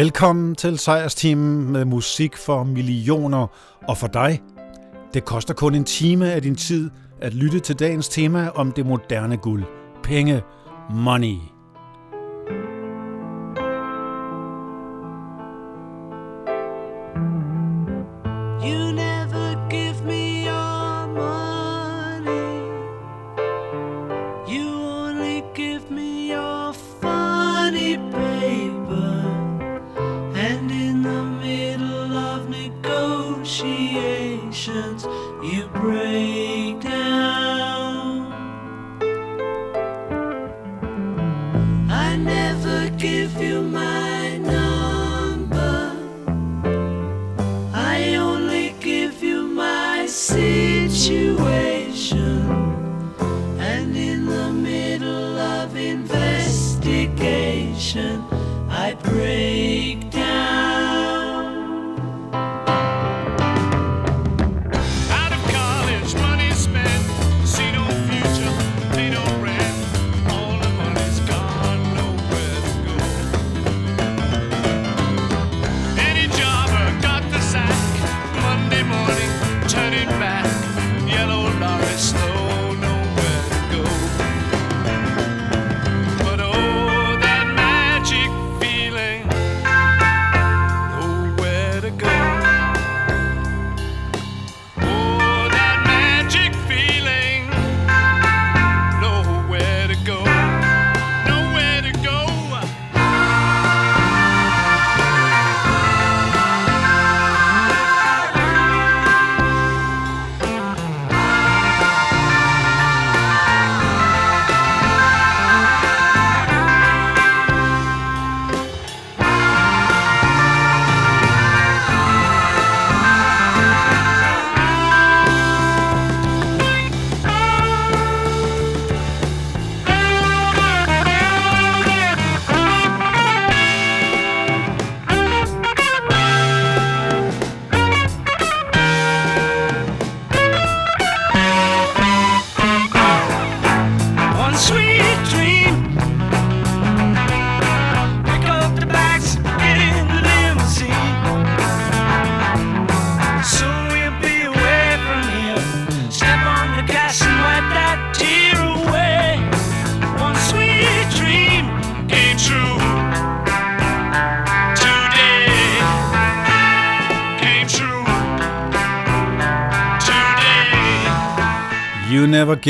Velkommen til Sejrsteamen med musik for millioner og for dig. Det koster kun en time af din tid at lytte til dagens tema om det moderne guld. Penge. Money.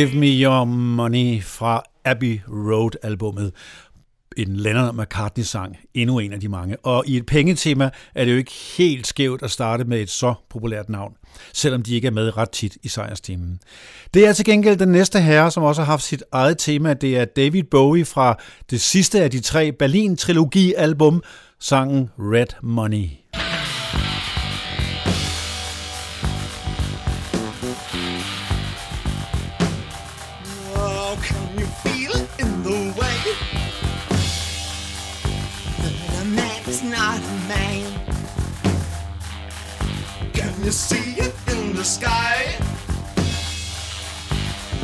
Give Me Your Money fra Abbey Road-albummet. En Lennon McCartney-sang, endnu en af de mange. Og i et pengetema er det jo ikke helt skævt at starte med et så populært navn, selvom de ikke er med ret tit i sejrstimen. Det er til gengæld den næste herre, som også har haft sit eget tema. Det er David Bowie fra det sidste af de tre Berlin-trilogi-album, sangen Red Money. You see it in the sky?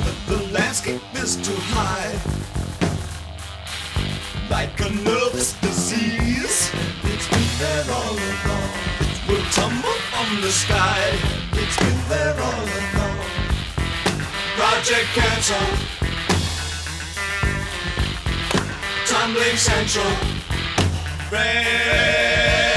That the landscape is too high, like a nervous disease. It's been there all along. It will tumble from the sky. It's been there all along. Project Cancel. Tumbling Central. Red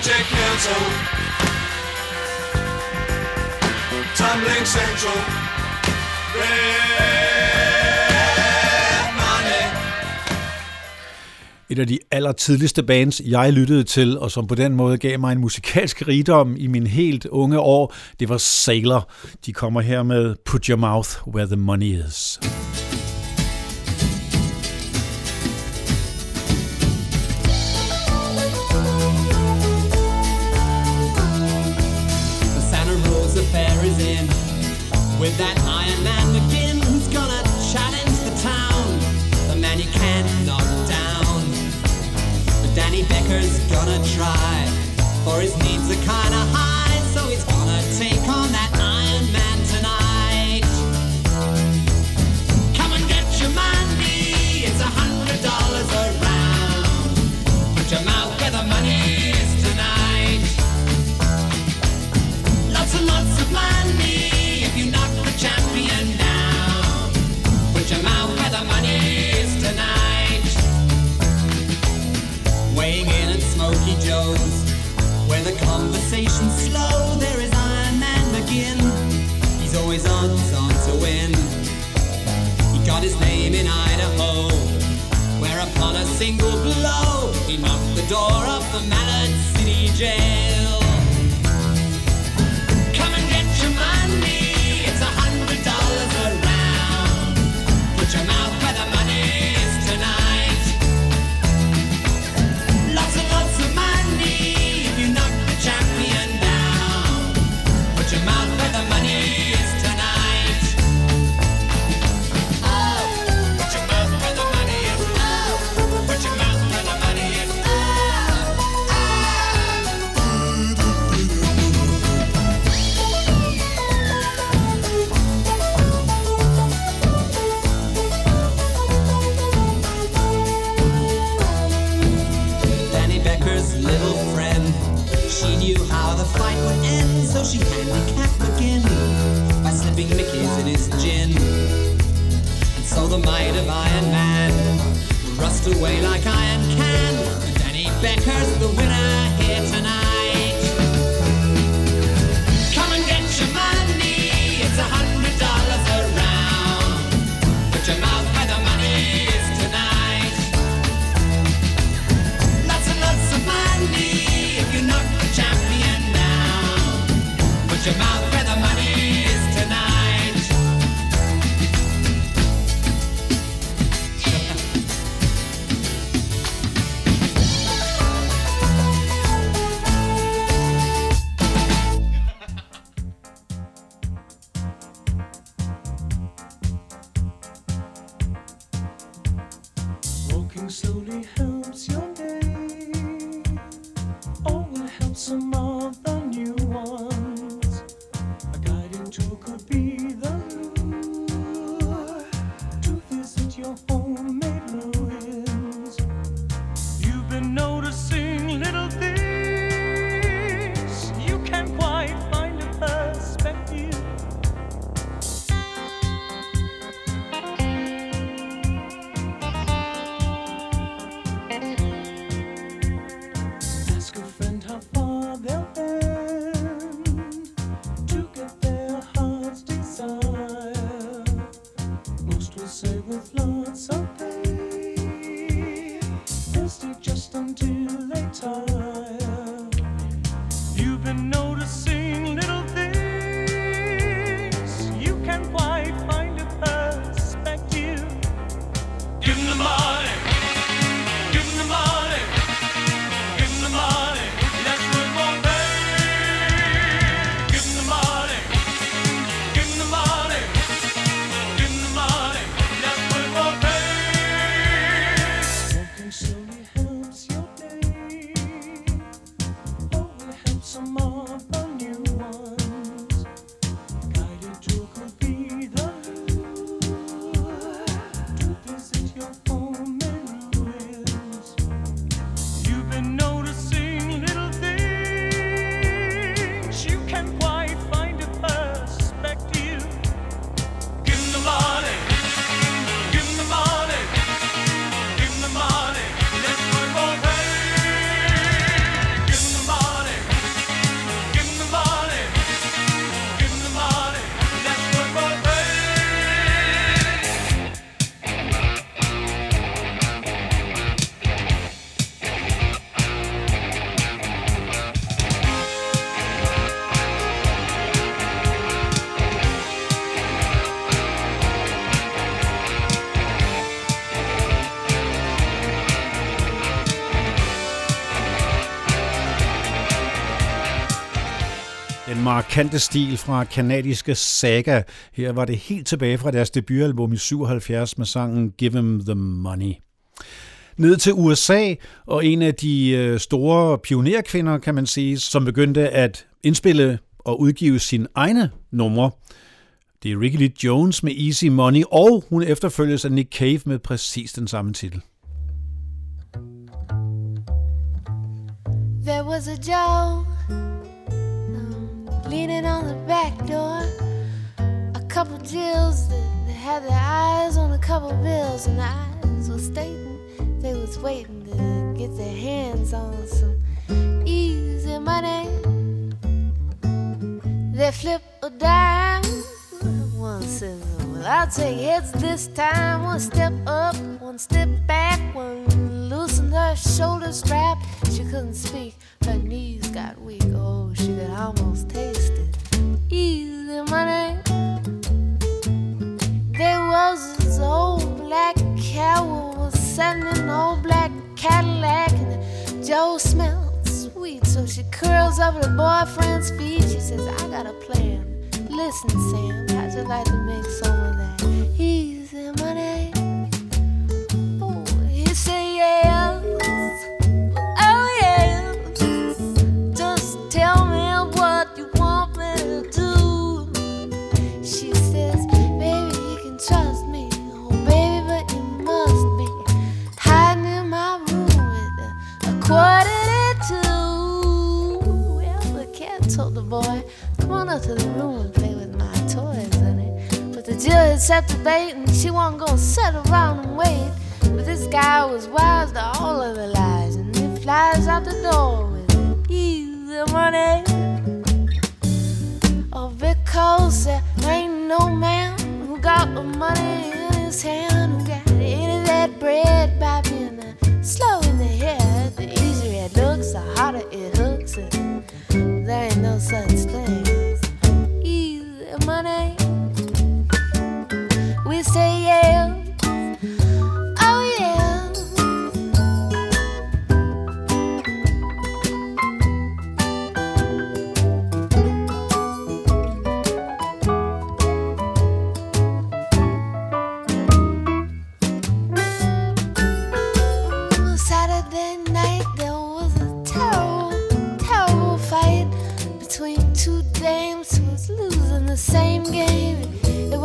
Project Mental Tumbling Central Red Money et af de allertidligste bands, jeg lyttede til, og som på den måde gav mig en musikalsk rigdom i min helt unge år, det var Sailor. De kommer her med Put Your Mouth Where the Money Is. With that Iron Man McGinn who's gonna challenge the town, the man you can't knock down. But Danny Becker's gonna try for his knee. single blow. He knocked the door off the Mallard City Jail. Markante stil fra kanadiske Saga. Her var det helt tilbage fra deres debutalbum i 77 med sangen Give 'em the Money. Ned til USA, og en af de øh, store pionerkvinder, kan man sige, som begyndte at indspille og udgive sine egne numre. Det er Ricky Lee Jones med Easy Money, og hun efterfølges af Nick Cave med præcis den samme titel. There was a Joe leaning on the back door. A couple Jills that, that had their eyes on a couple bills, and the eyes were stating they was waiting to get their hands on some easy money. They flip a dime. One says, Well, I'll take heads this time. One step up, one step back, one loosened her shoulder strap. She couldn't speak, her knees got weak. Oh, she could almost taste it. Easy money. There was this old black cow was sending an old black Cadillac, and Joe smelled sweet, so she curls up at her boyfriend's feet. She says, I got a plan. Listen, Sam, how'd you like to make some of that easy money? Yes. Oh, yes. Just tell me what you want me to do. She says, baby, you can trust me. Oh, baby, but you must be hiding in my room with a, a quarter to two. The cat told the boy, come on up to the room and play with my toys, honey. But the Jill had set the bait and she wasn't gonna sit around and wait. But this guy was wise to all of the lies and he flies out the door with easy money. Oh, because there ain't no man who got the money in his hand, who got any of that bread by being slow in the head. The easier it looks, the harder it hooks, there ain't no such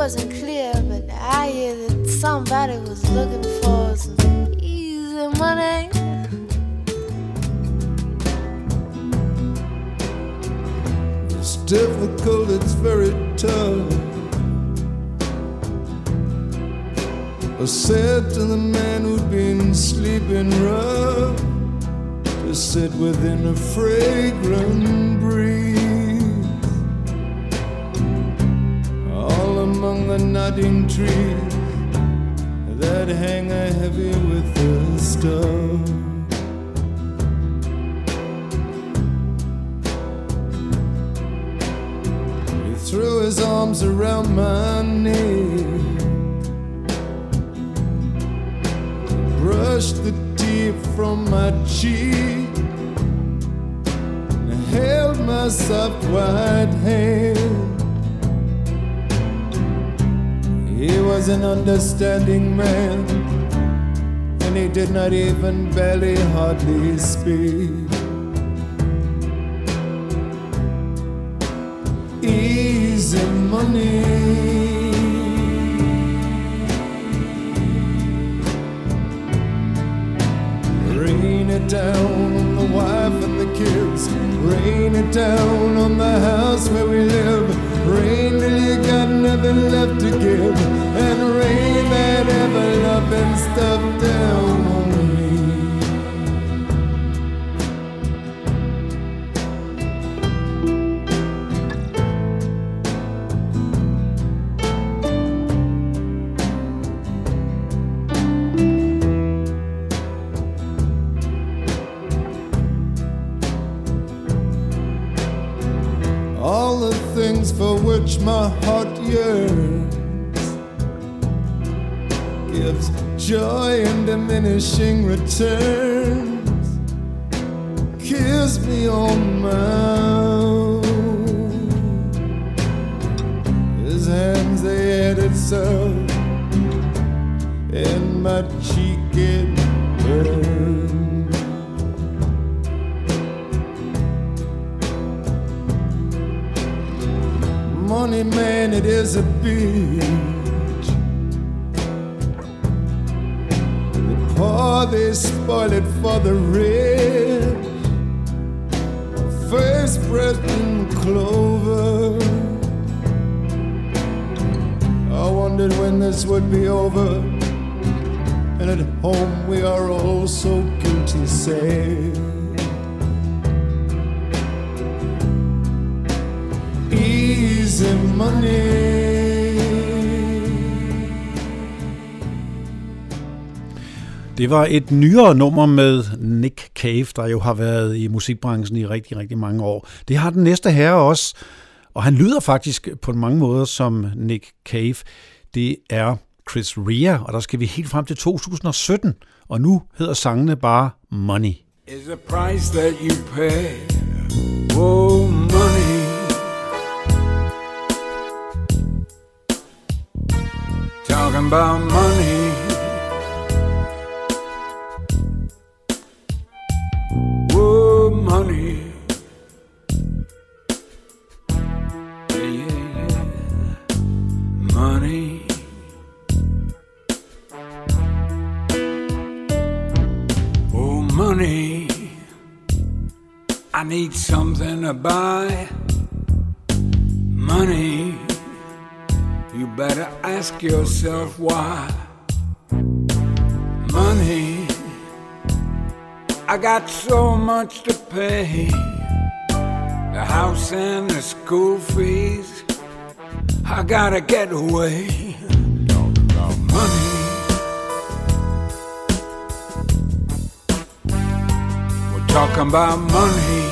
wasn't clear, but I hear that somebody was looking for some easy money. It's difficult, it's very tough. I said to the man who'd been sleeping rough to sit within a fragrant breeze, among the nodding trees that hang heavy with the stuff. He threw his arms around my neck, brushed the tear from my cheek, and held my soft white hand. Was an understanding man, and he did not even barely hardly speak. easy money. Rain it down on the wife and the kids. Rain it down on the house where we live. Rain got nothing left to give. And rain that ever loving stuff down diminishing returns Easy money. Det var et nyere nummer med Nick Cave, der jo har været i musikbranchen i rigtig, rigtig mange år. Det har den næste herre også, og han lyder faktisk på mange måder som Nick Cave. Det er Chris Rea, og der skal vi helt frem til 2017, og nu hedder sangene bare Money. is the price that you pay. Oh, money. Talking about money. I need something to buy. Money, you better ask yourself why. Money, I got so much to pay. The house and the school fees, I gotta get away. talking about money.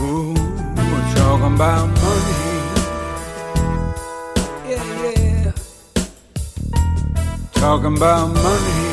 Ooh, we're talking about money. Yeah, yeah. Talking about money.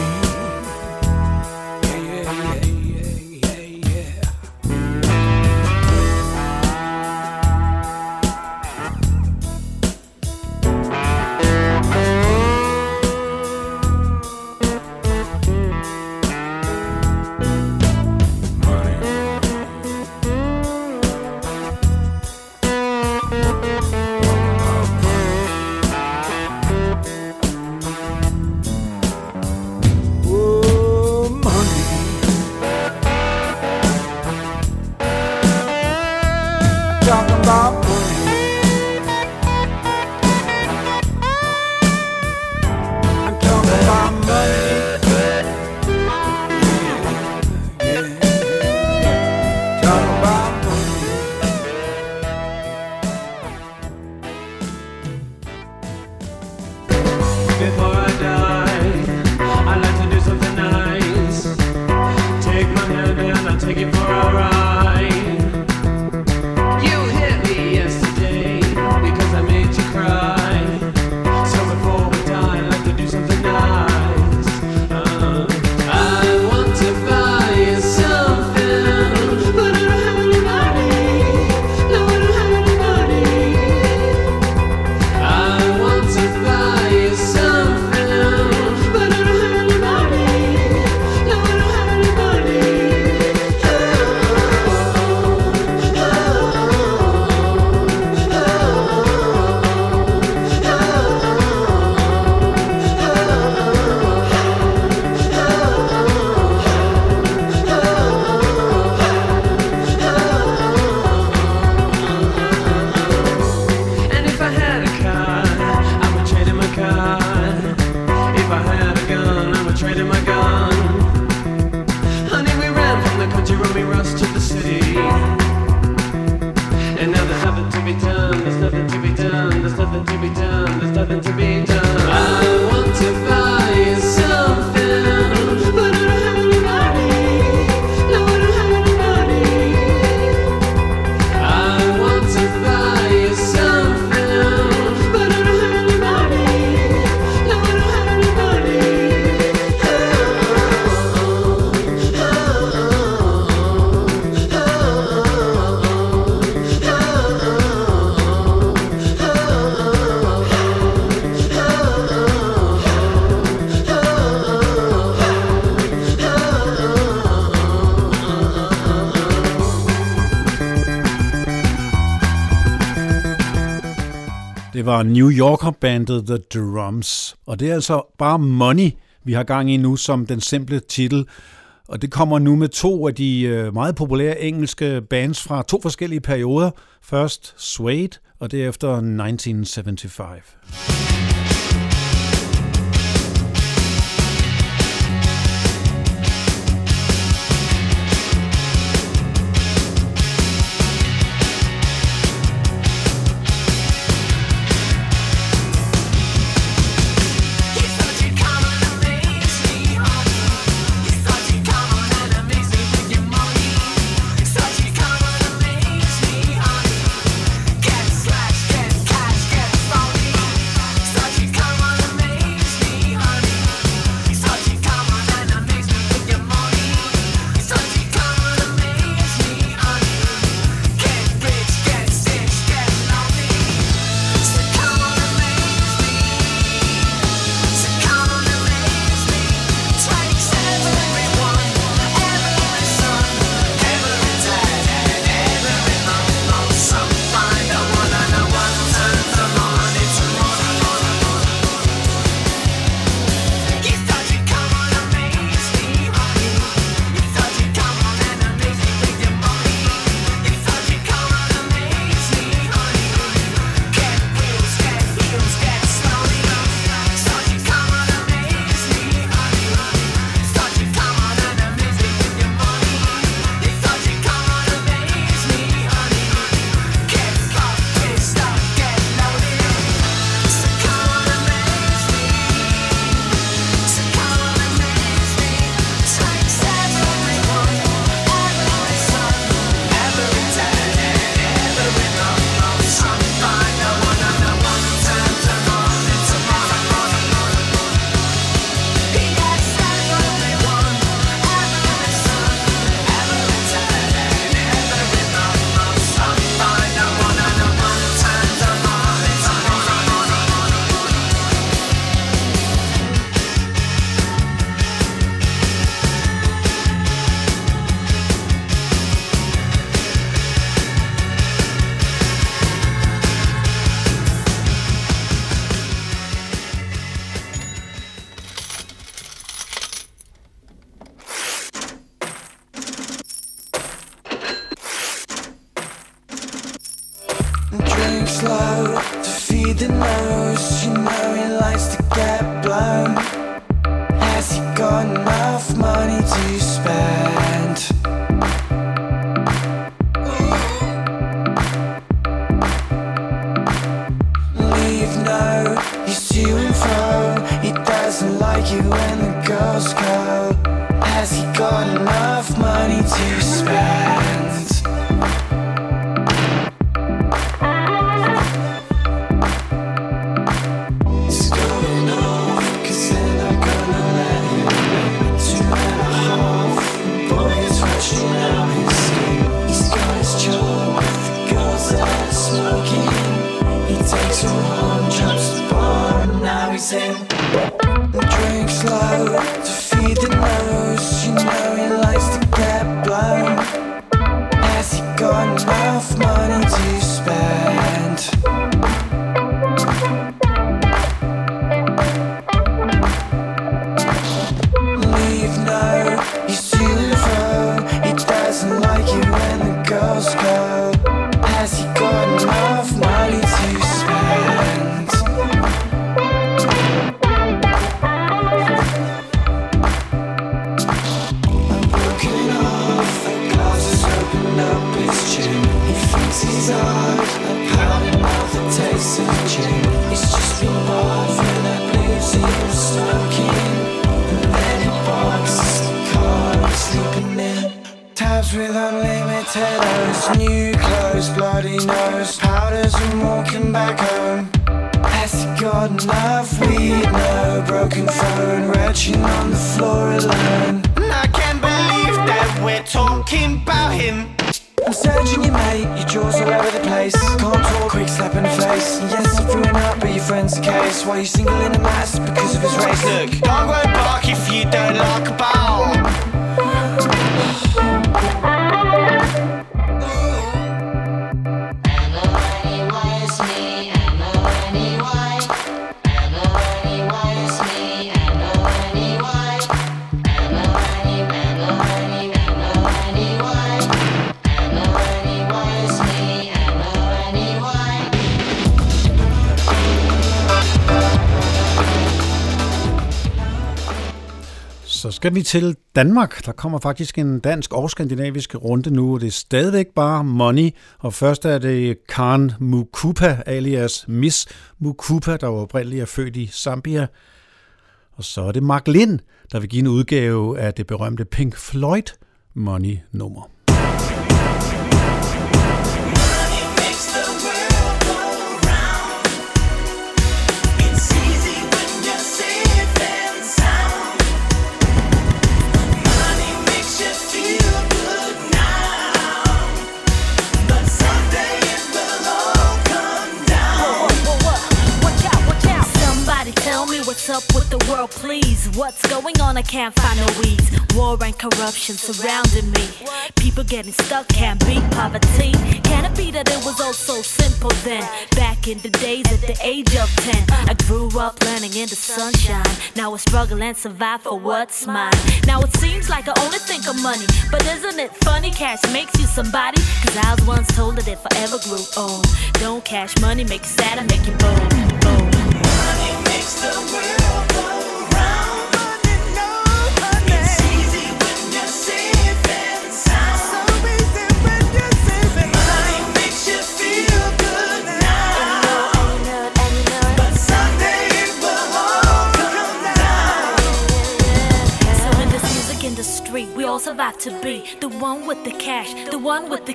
Yorker-bandet The Drums. Og det er altså bare Money, vi har gang i nu som den simple titel. Og det kommer nu med to af de øh, meget populære engelske bands fra to forskellige perioder. Først Suede, og derefter 1975. all over the place. Can't talk, quick slap in the face. Yes, if you ain't up, but your friend's case. Why you single in a mess? because of his race. Look, dog won't bark if you don't like a bowl. Skal vi til Danmark. Der kommer faktisk en dansk og skandinavisk runde nu. og Det er stadigvæk bare Money. Og først er det Karen Mukupa, alias Miss Mukupa, der oprindeligt er født i Zambia. Og så er det Mark Lind, der vil give en udgave af det berømte Pink Floyd Money-nummer. Up with the world, please. What's going on? I can't find no weeds. War and corruption surrounding me. People getting stuck, can't beat poverty. Can it be that it was all so simple then? Back in the days at the age of 10, I grew up learning in the sunshine. Now I struggle and survive for what's mine. Now it seems like I only think of money. But isn't it funny? Cash makes you somebody. Cause I was once told that it forever grew old. Don't cash money make you sad and make you bold. bold. So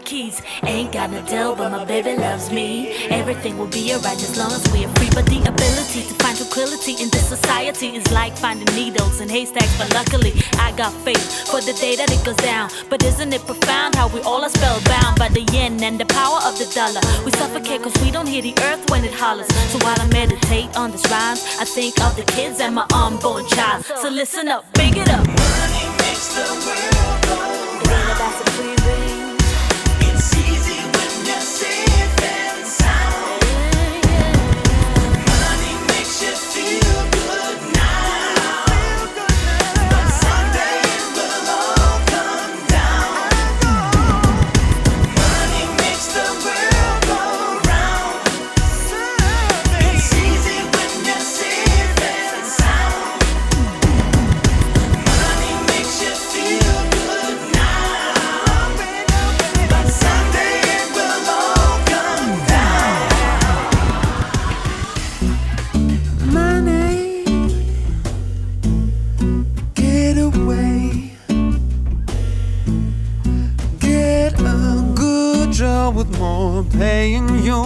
keys. Ain't got no deal, but my baby loves me. Everything will be alright as long as we are free. But the ability to find tranquility in this society is like finding needles in haystacks. But luckily, I got faith for the day that it goes down. But isn't it profound how we all are spellbound by the yen and the power of the dollar? We suffocate cause we don't hear the earth when it hollers. So while I meditate on this rhyme, I think of the kids and my unborn child. So listen up, big it up. It ain't about the free ring. money. Job with more pay and you're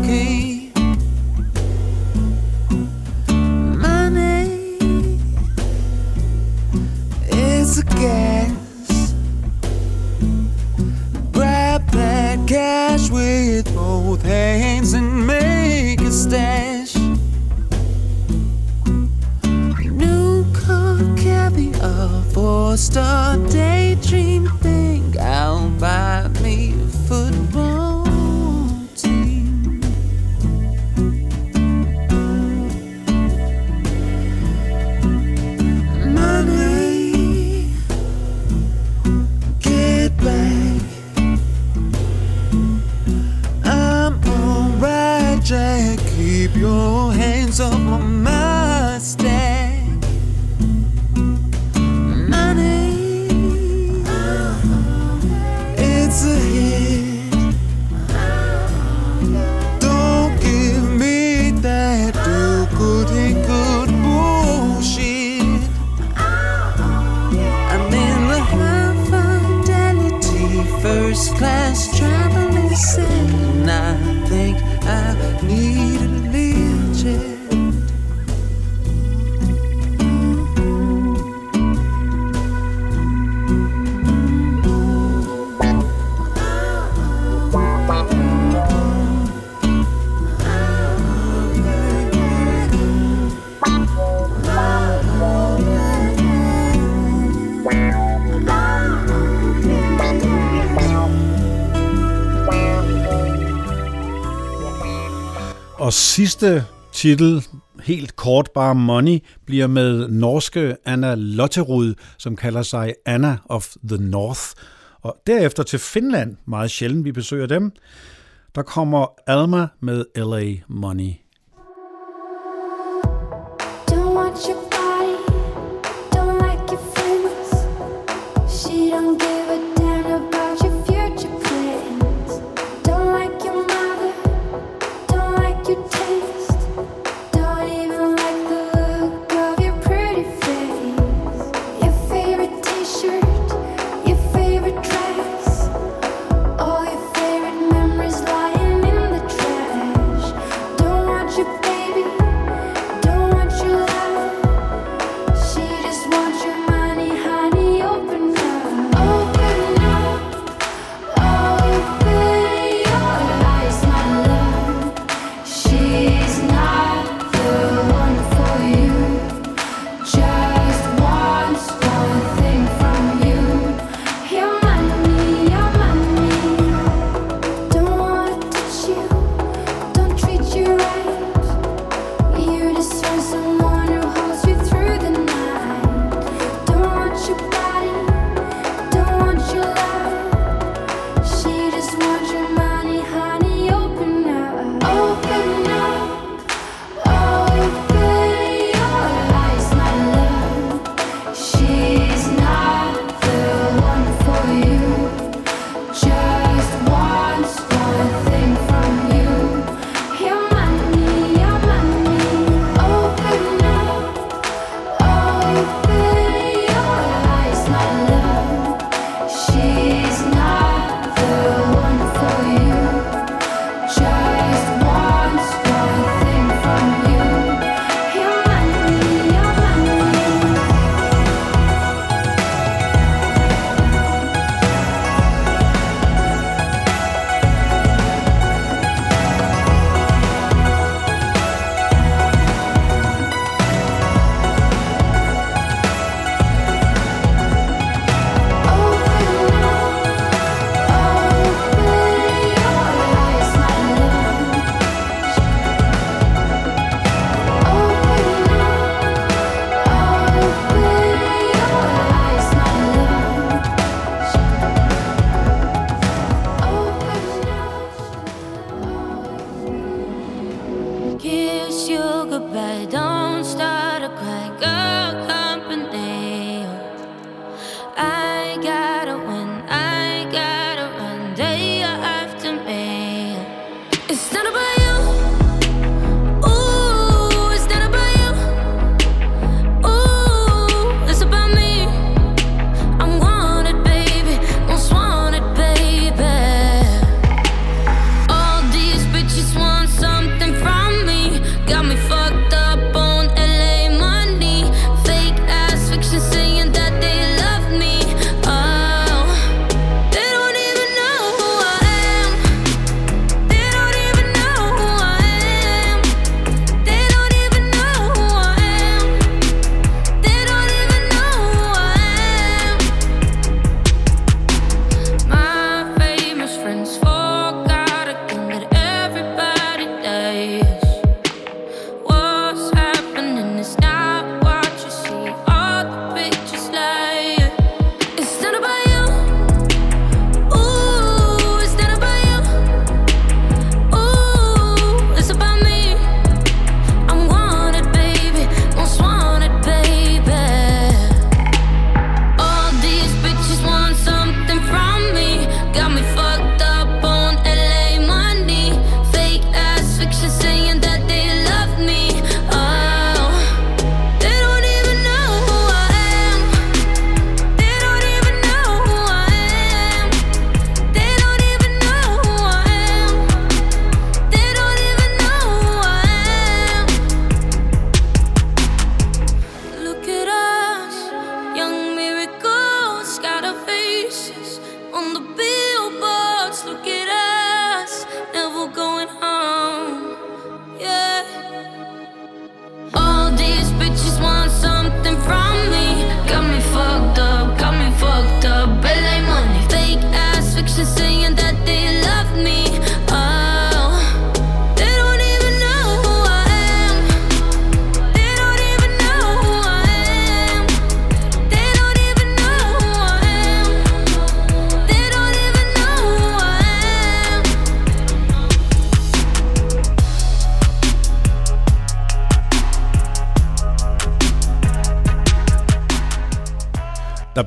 okay. Money is a gas. Grab that cash with both hands and make a stash. New car caviar four star næste titel, helt kort bare Money, bliver med norske Anna Lotterud, som kalder sig Anna of the North. Og derefter til Finland, meget sjældent vi besøger dem, der kommer Alma med LA Money. Don't want you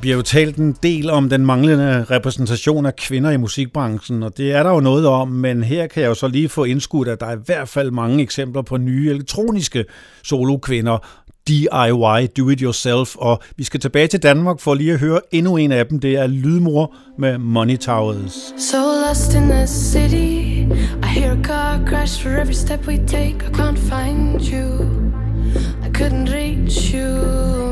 bliver jo talt en del om den manglende repræsentation af kvinder i musikbranchen, og det er der jo noget om, men her kan jeg jo så lige få indskudt, at der er i hvert fald mange eksempler på nye elektroniske solokvinder, DIY, do it yourself, og vi skal tilbage til Danmark for lige at høre endnu en af dem. Det er Lydmor med Money Towers. So lost in the city, I hear a car crash for every step we take. I can't find you, I couldn't reach you.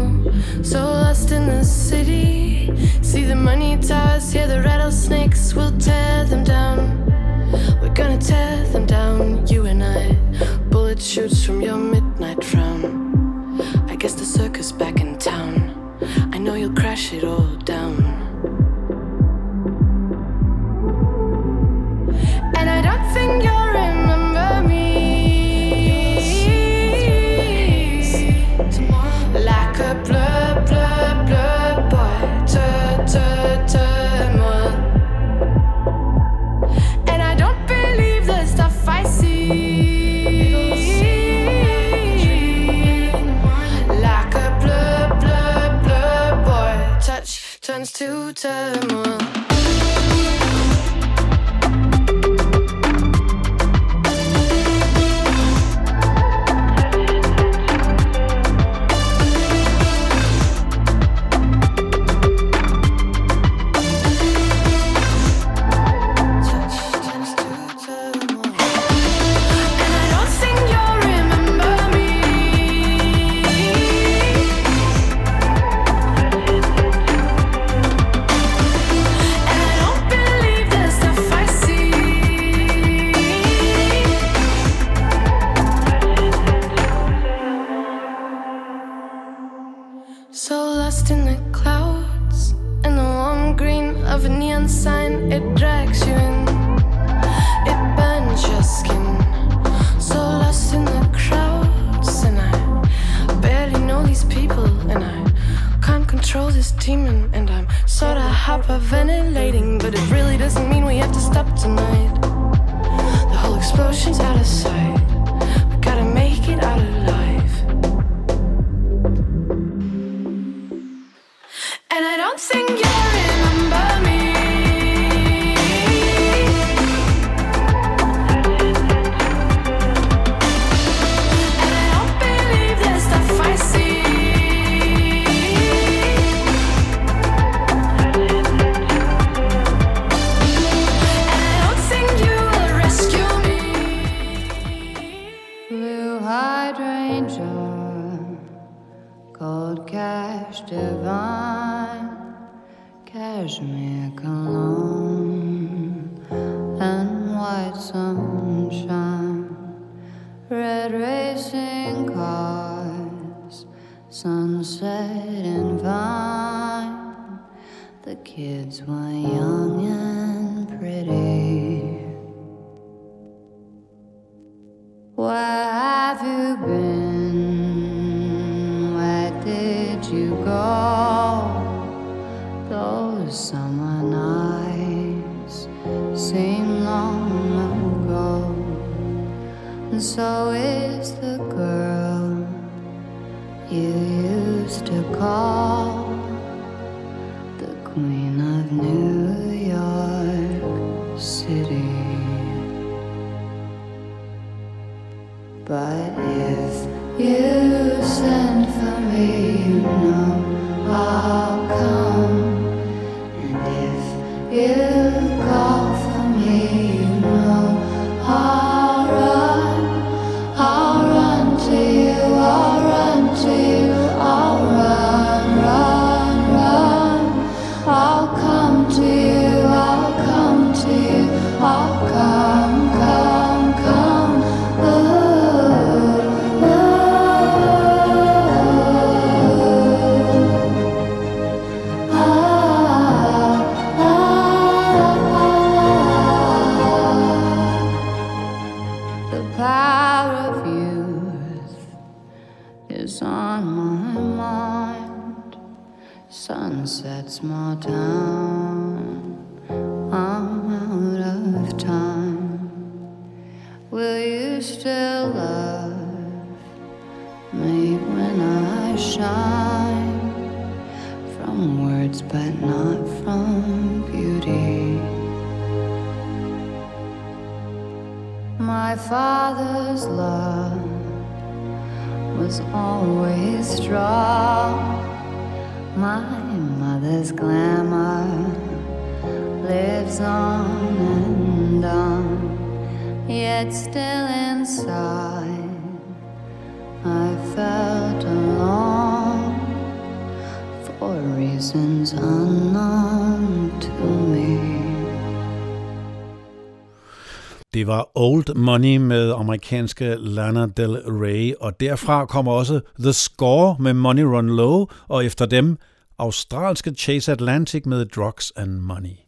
So lost in the city. See the money toss, hear the rattlesnakes We'll tear them down. We're gonna tear them down, you and I. Bullet shoots from your midnight frown. Old Money med amerikanske Lana Del Rey, og derfra kommer også The Score med Money Run Low, og efter dem australske Chase Atlantic med Drugs and Money.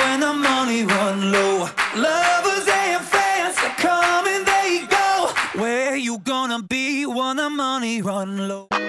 when the money run low. Lovers and fans, they come and they go. Where you gonna be when the money run low?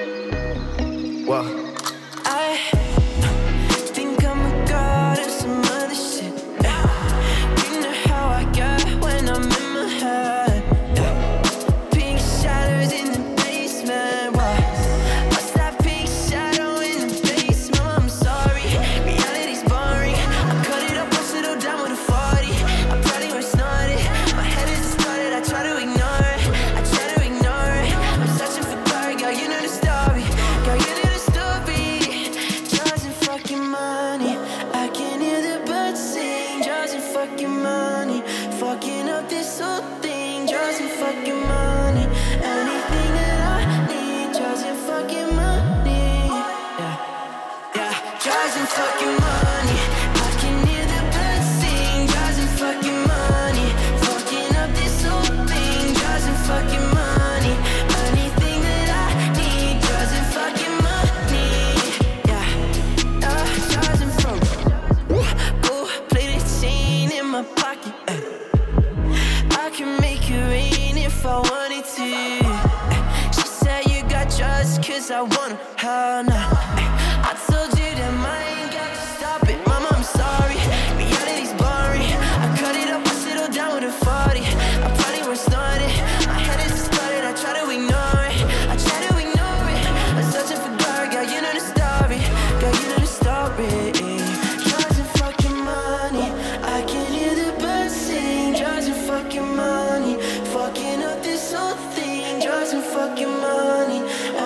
fucking money.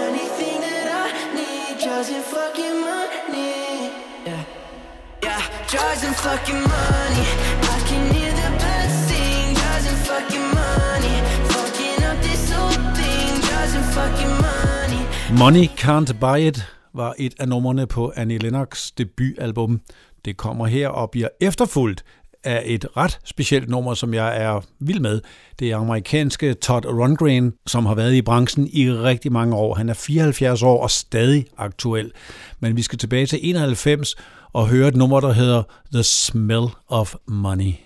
Anything that I need, drugs and fucking money. Yeah, yeah, drugs and fucking money. I the birds sing. Drugs fucking money. Fucking up this whole thing. Fucking money. Money can't buy it var et af numrene på Annie Lennox debutalbum. Det kommer her og bliver efterfulgt af et ret specielt nummer, som jeg er vild med. Det er amerikanske Todd Rundgren, som har været i branchen i rigtig mange år. Han er 74 år og stadig aktuel. Men vi skal tilbage til 91 og høre et nummer, der hedder The Smell of Money.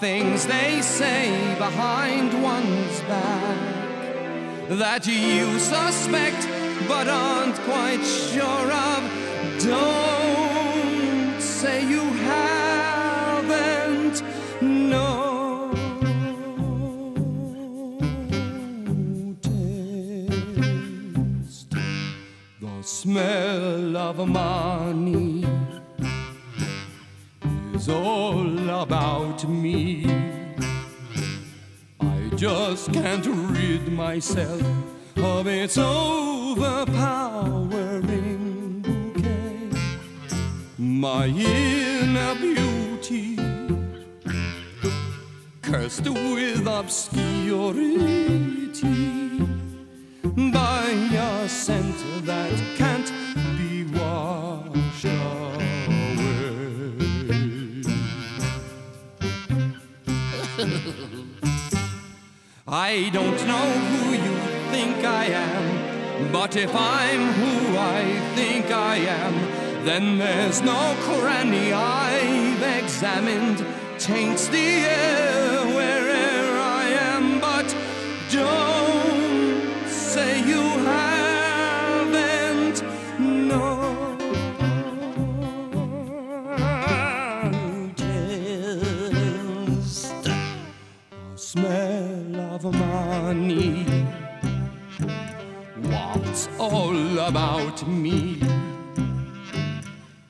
Things they say behind one's back that you suspect but aren't quite sure of. Don't say you haven't. The smell of money all about me. I just can't rid myself of its overpowering bouquet. My inner beauty, cursed with obscurity by a scent that can't I don't know who you think I am, but if I'm who I think I am, then there's no cranny I've examined. Taints the air money. What's all about me?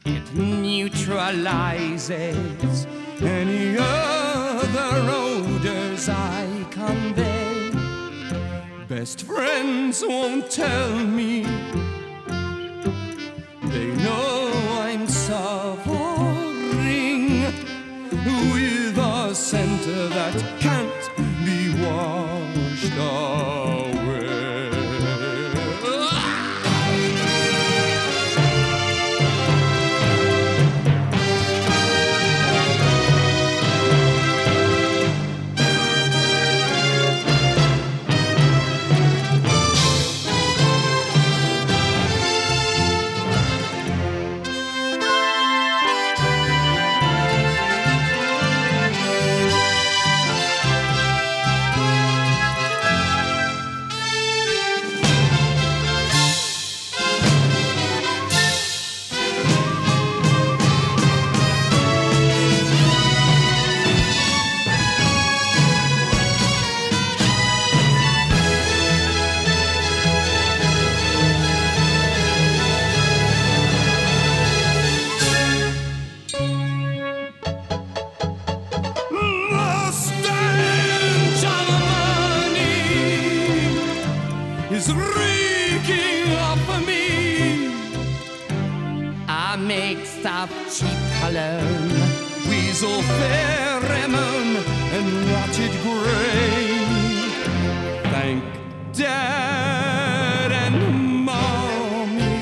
It neutralizes any other odors I convey. Best friends won't tell me. Make stuff cheap cologne, weasel pheromone, and rotted gray. Thank dad and mommy.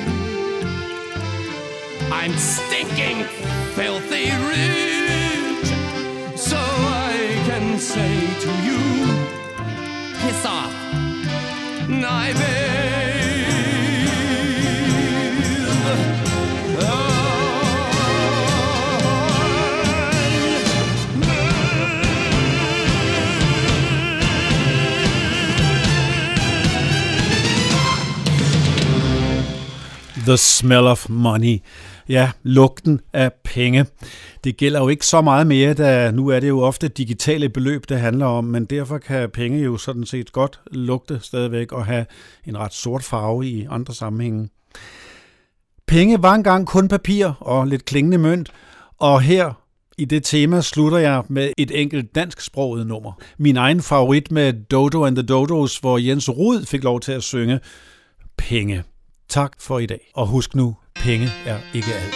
I'm stinking, filthy rich, so I can say to you, piss off. I The Smell of Money. Ja, lugten af penge. Det gælder jo ikke så meget mere, da nu er det jo ofte digitale beløb, det handler om, men derfor kan penge jo sådan set godt lugte stadigvæk og have en ret sort farve i andre sammenhænge. Penge var engang kun papir og lidt klingende mønt, og her i det tema slutter jeg med et enkelt dansksproget nummer. Min egen favorit med Dodo and the Dodos, hvor Jens Rud fik lov til at synge Penge. Tak for i dag. Og husk nu, penge er ikke alt.